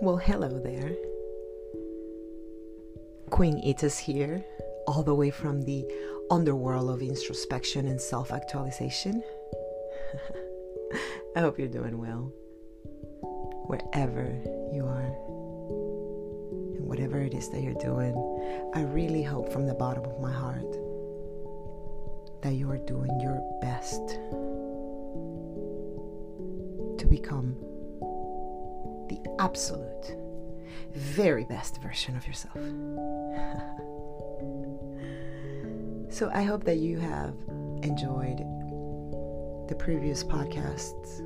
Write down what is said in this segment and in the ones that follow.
Well, hello there. Queen Itas here, all the way from the underworld of introspection and self actualization. I hope you're doing well, wherever you are, and whatever it is that you're doing. I really hope from the bottom of my heart that you are doing your best to become the absolute, very best version of yourself. so I hope that you have enjoyed the previous podcasts.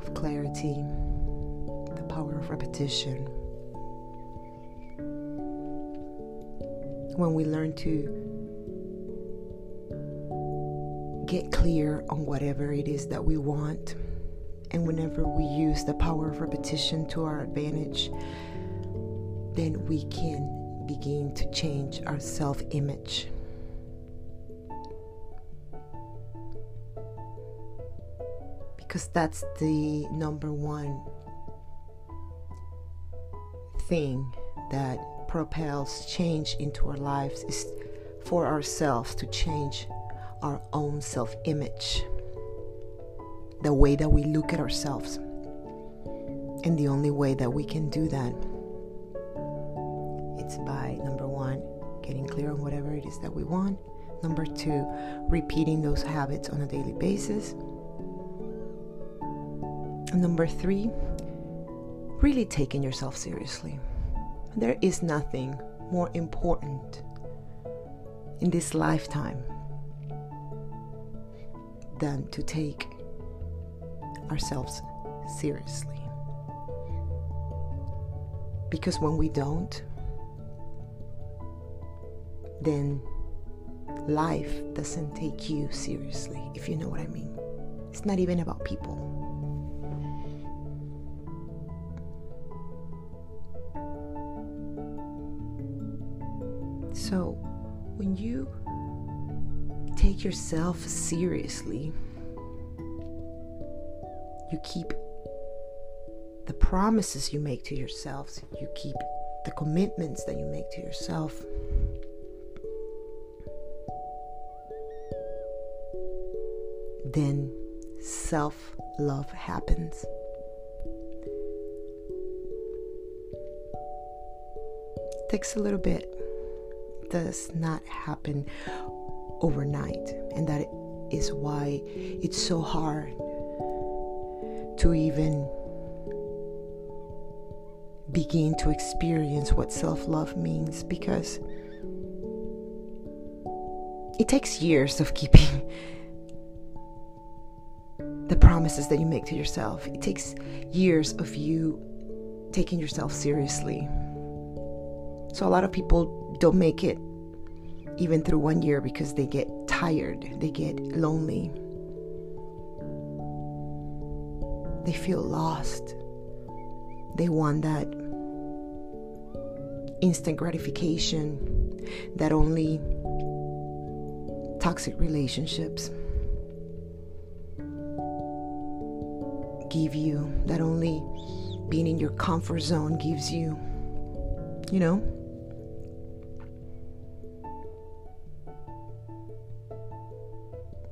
Of clarity, the power of repetition. When we learn to get clear on whatever it is that we want. And whenever we use the power of repetition to our advantage, then we can begin to change our self image. Because that's the number one thing that propels change into our lives is for ourselves to change our own self image, the way that we look at ourselves. And the only way that we can do that it's by number one, getting clear on whatever it is that we want. Number two, repeating those habits on a daily basis. And number three, really taking yourself seriously. There is nothing more important in this lifetime than to take ourselves seriously. Because when we don't, then life doesn't take you seriously, if you know what I mean. It's not even about people. So, when you take yourself seriously, you keep the promises you make to yourselves, you keep the commitments that you make to yourself. Then self love happens. takes a little bit does not happen overnight. And that is why it's so hard to even begin to experience what self love means because it takes years of keeping the promises that you make to yourself. It takes years of you taking yourself seriously. So, a lot of people don't make it even through one year because they get tired, they get lonely, they feel lost. They want that instant gratification that only toxic relationships give you, that only being in your comfort zone gives you. You know?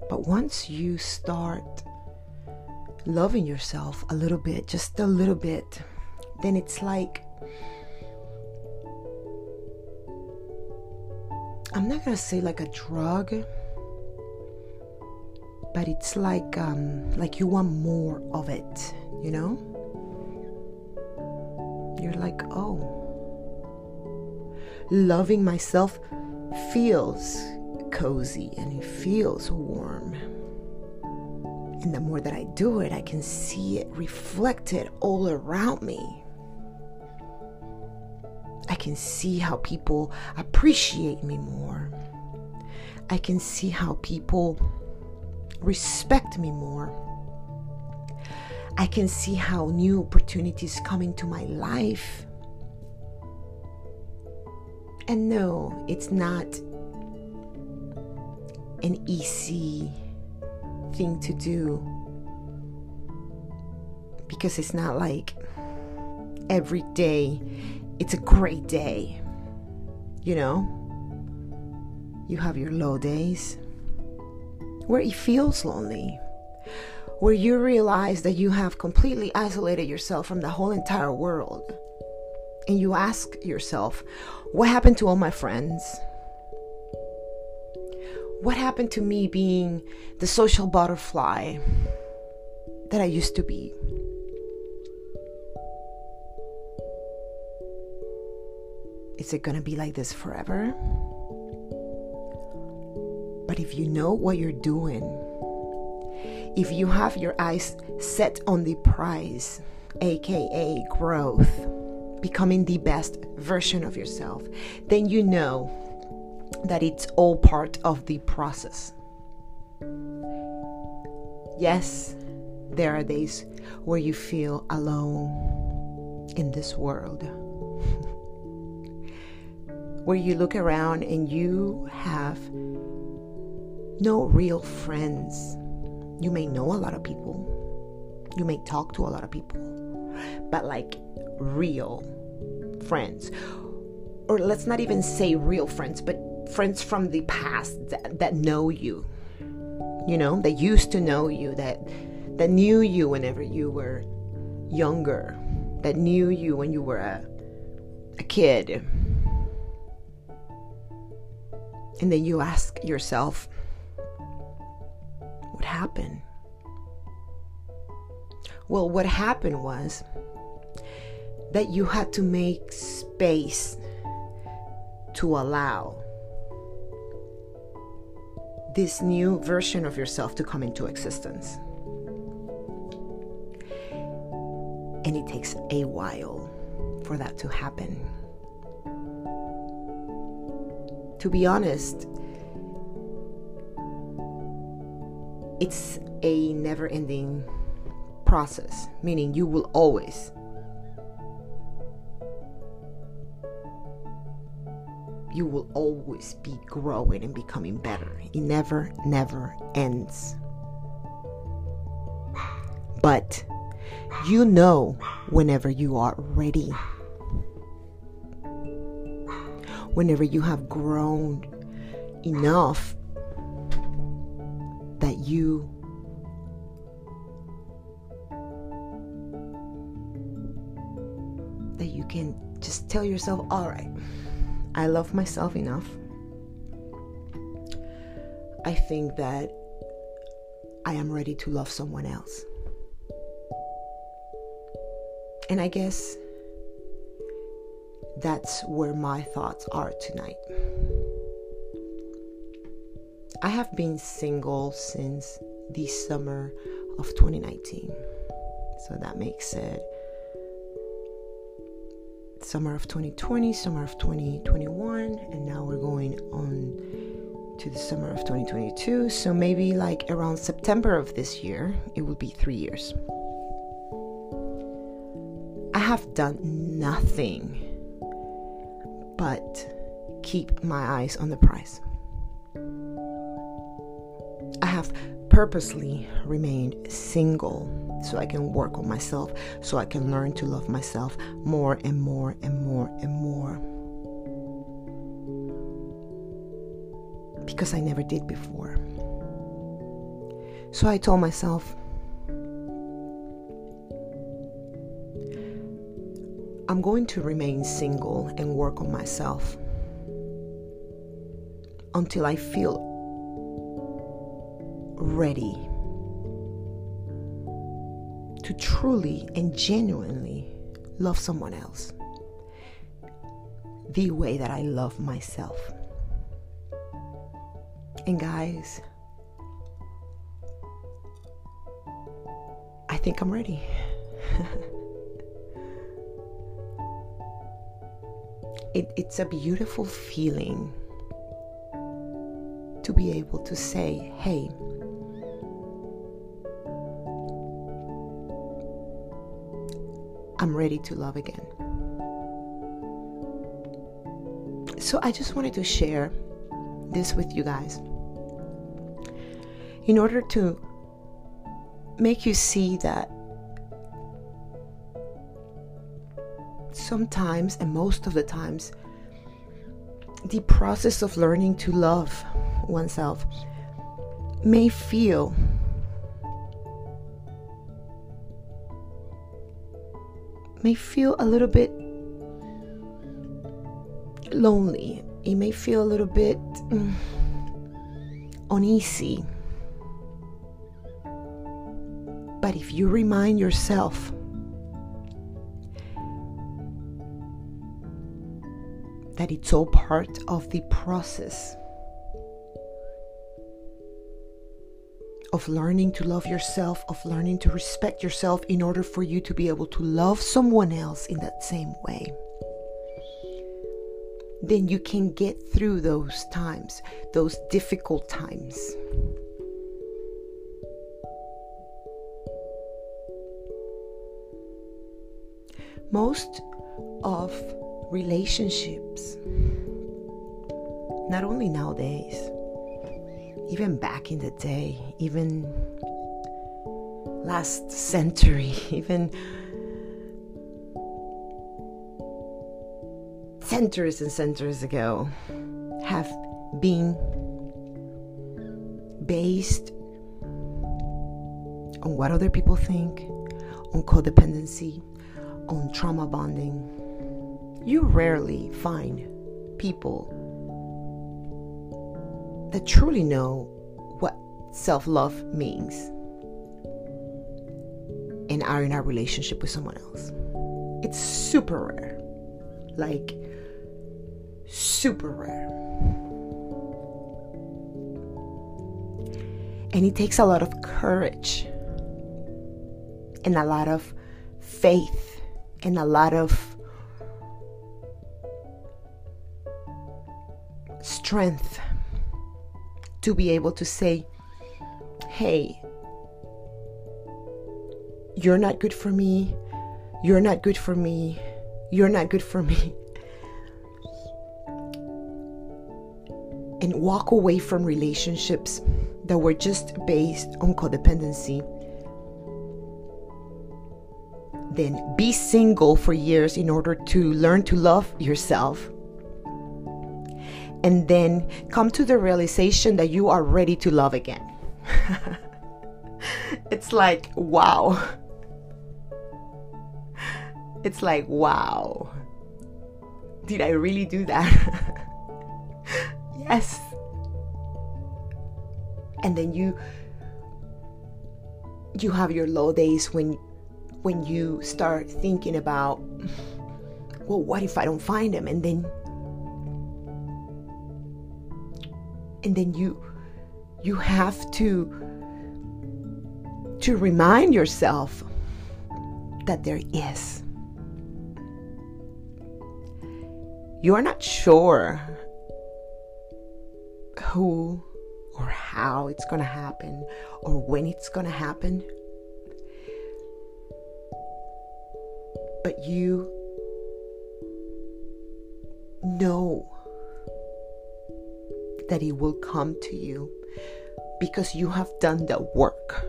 But once you start loving yourself a little bit, just a little bit, then it's like I'm not gonna say like a drug, but it's like um, like you want more of it, you know? You're like, oh, loving myself feels cozy and it feels warm. And the more that I do it, I can see it reflected all around me. I can see how people appreciate me more. I can see how people respect me more. I can see how new opportunities come into my life. And no, it's not an easy thing to do because it's not like every day it's a great day. You know? You have your low days where it feels lonely, where you realize that you have completely isolated yourself from the whole entire world. And you ask yourself, what happened to all my friends? What happened to me being the social butterfly that I used to be? Is it going to be like this forever? But if you know what you're doing, if you have your eyes set on the prize, aka growth, becoming the best version of yourself, then you know that it's all part of the process. Yes, there are days where you feel alone in this world where you look around and you have no real friends. You may know a lot of people, you may talk to a lot of people, but like real friends. Or let's not even say real friends, but friends from the past that, that know you. You know, that used to know you, that that knew you whenever you were younger, that knew you when you were a, a kid, and then you ask yourself, what happened? Well, what happened was that you had to make space to allow this new version of yourself to come into existence. And it takes a while for that to happen to be honest, it's a never ending process, meaning you will always you will always be growing and becoming better. It never, never ends. But you know whenever you are ready whenever you have grown enough that you that you can just tell yourself all right i love myself enough i think that i am ready to love someone else and i guess that's where my thoughts are tonight. I have been single since the summer of 2019. So that makes it summer of 2020, summer of 2021, and now we're going on to the summer of 2022. So maybe like around September of this year, it will be three years. I have done nothing but keep my eyes on the prize. Purposely remained single so I can work on myself, so I can learn to love myself more and more and more and more. Because I never did before. So I told myself, I'm going to remain single and work on myself until I feel ready to truly and genuinely love someone else the way that I love myself. And guys, I think I'm ready. it, it's a beautiful feeling to be able to say, hey, I'm ready to love again. So I just wanted to share this with you guys. In order to make you see that sometimes, and most of the times, the process of learning to love oneself may feel may feel a little bit lonely. It may feel a little bit mm, uneasy. But if you remind yourself that it's all part of the process of learning to love yourself, of learning to respect yourself in order for you to be able to love someone else in that same way. Then you can get through those times, those difficult times. Most of relationships, not only nowadays, even back in the day, even last century, even centuries and centuries ago, have been based on what other people think, on codependency, on trauma bonding. You rarely find people that truly know what self love means and are in a relationship with someone else. It's super rare. Like, super rare. And it takes a lot of courage and a lot of faith and a lot of strength to be able to say, hey, you're not good for me, you're not good for me, you're not good for me. And walk away from relationships that were just based on codependency. Then be single for years in order to learn to love yourself and then come to the realization that you are ready to love again. it's like, wow. It's like, wow. Did I really do that? yes. And then you you have your low days when when you start thinking about well what if I don't find him and then and then you you have to to remind yourself that there is. You are not sure who or how it's going to happen or when it's going to happen. But you know that He will come to you because you have done the work.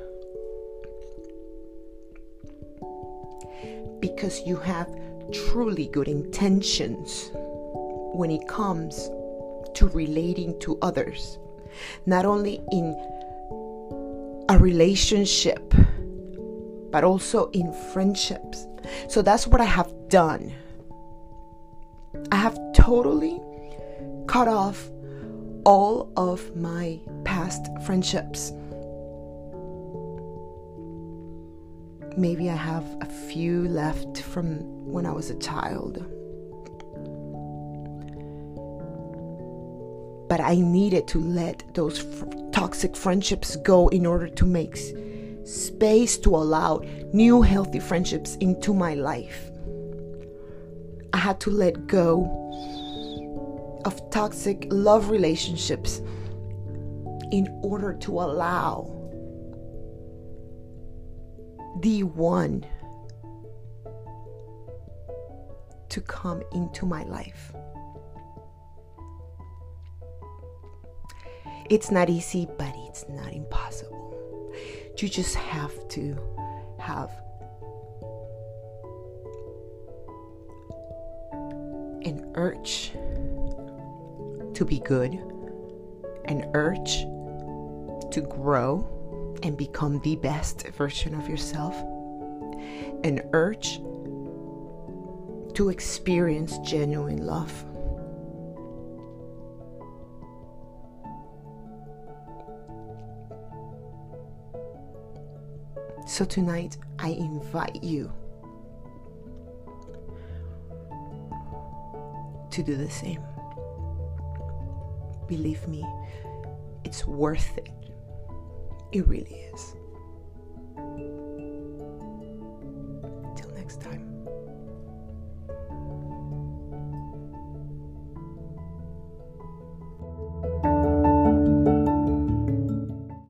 Because you have truly good intentions when it comes to relating to others, not only in a relationship, but also in friendships. So that's what I have done. I have totally cut off all of my past friendships. Maybe I have a few left from when I was a child. But I needed to let those f- toxic friendships go in order to make space to allow new healthy friendships into my life. I had to let go of toxic love relationships in order to allow the one to come into my life. It's not easy, but it's not impossible. You just have to have an urge to be good, an urge to grow and become the best version of yourself, an urge to experience genuine love. So tonight, I invite you to do the same. Believe me, it's worth it. It really is.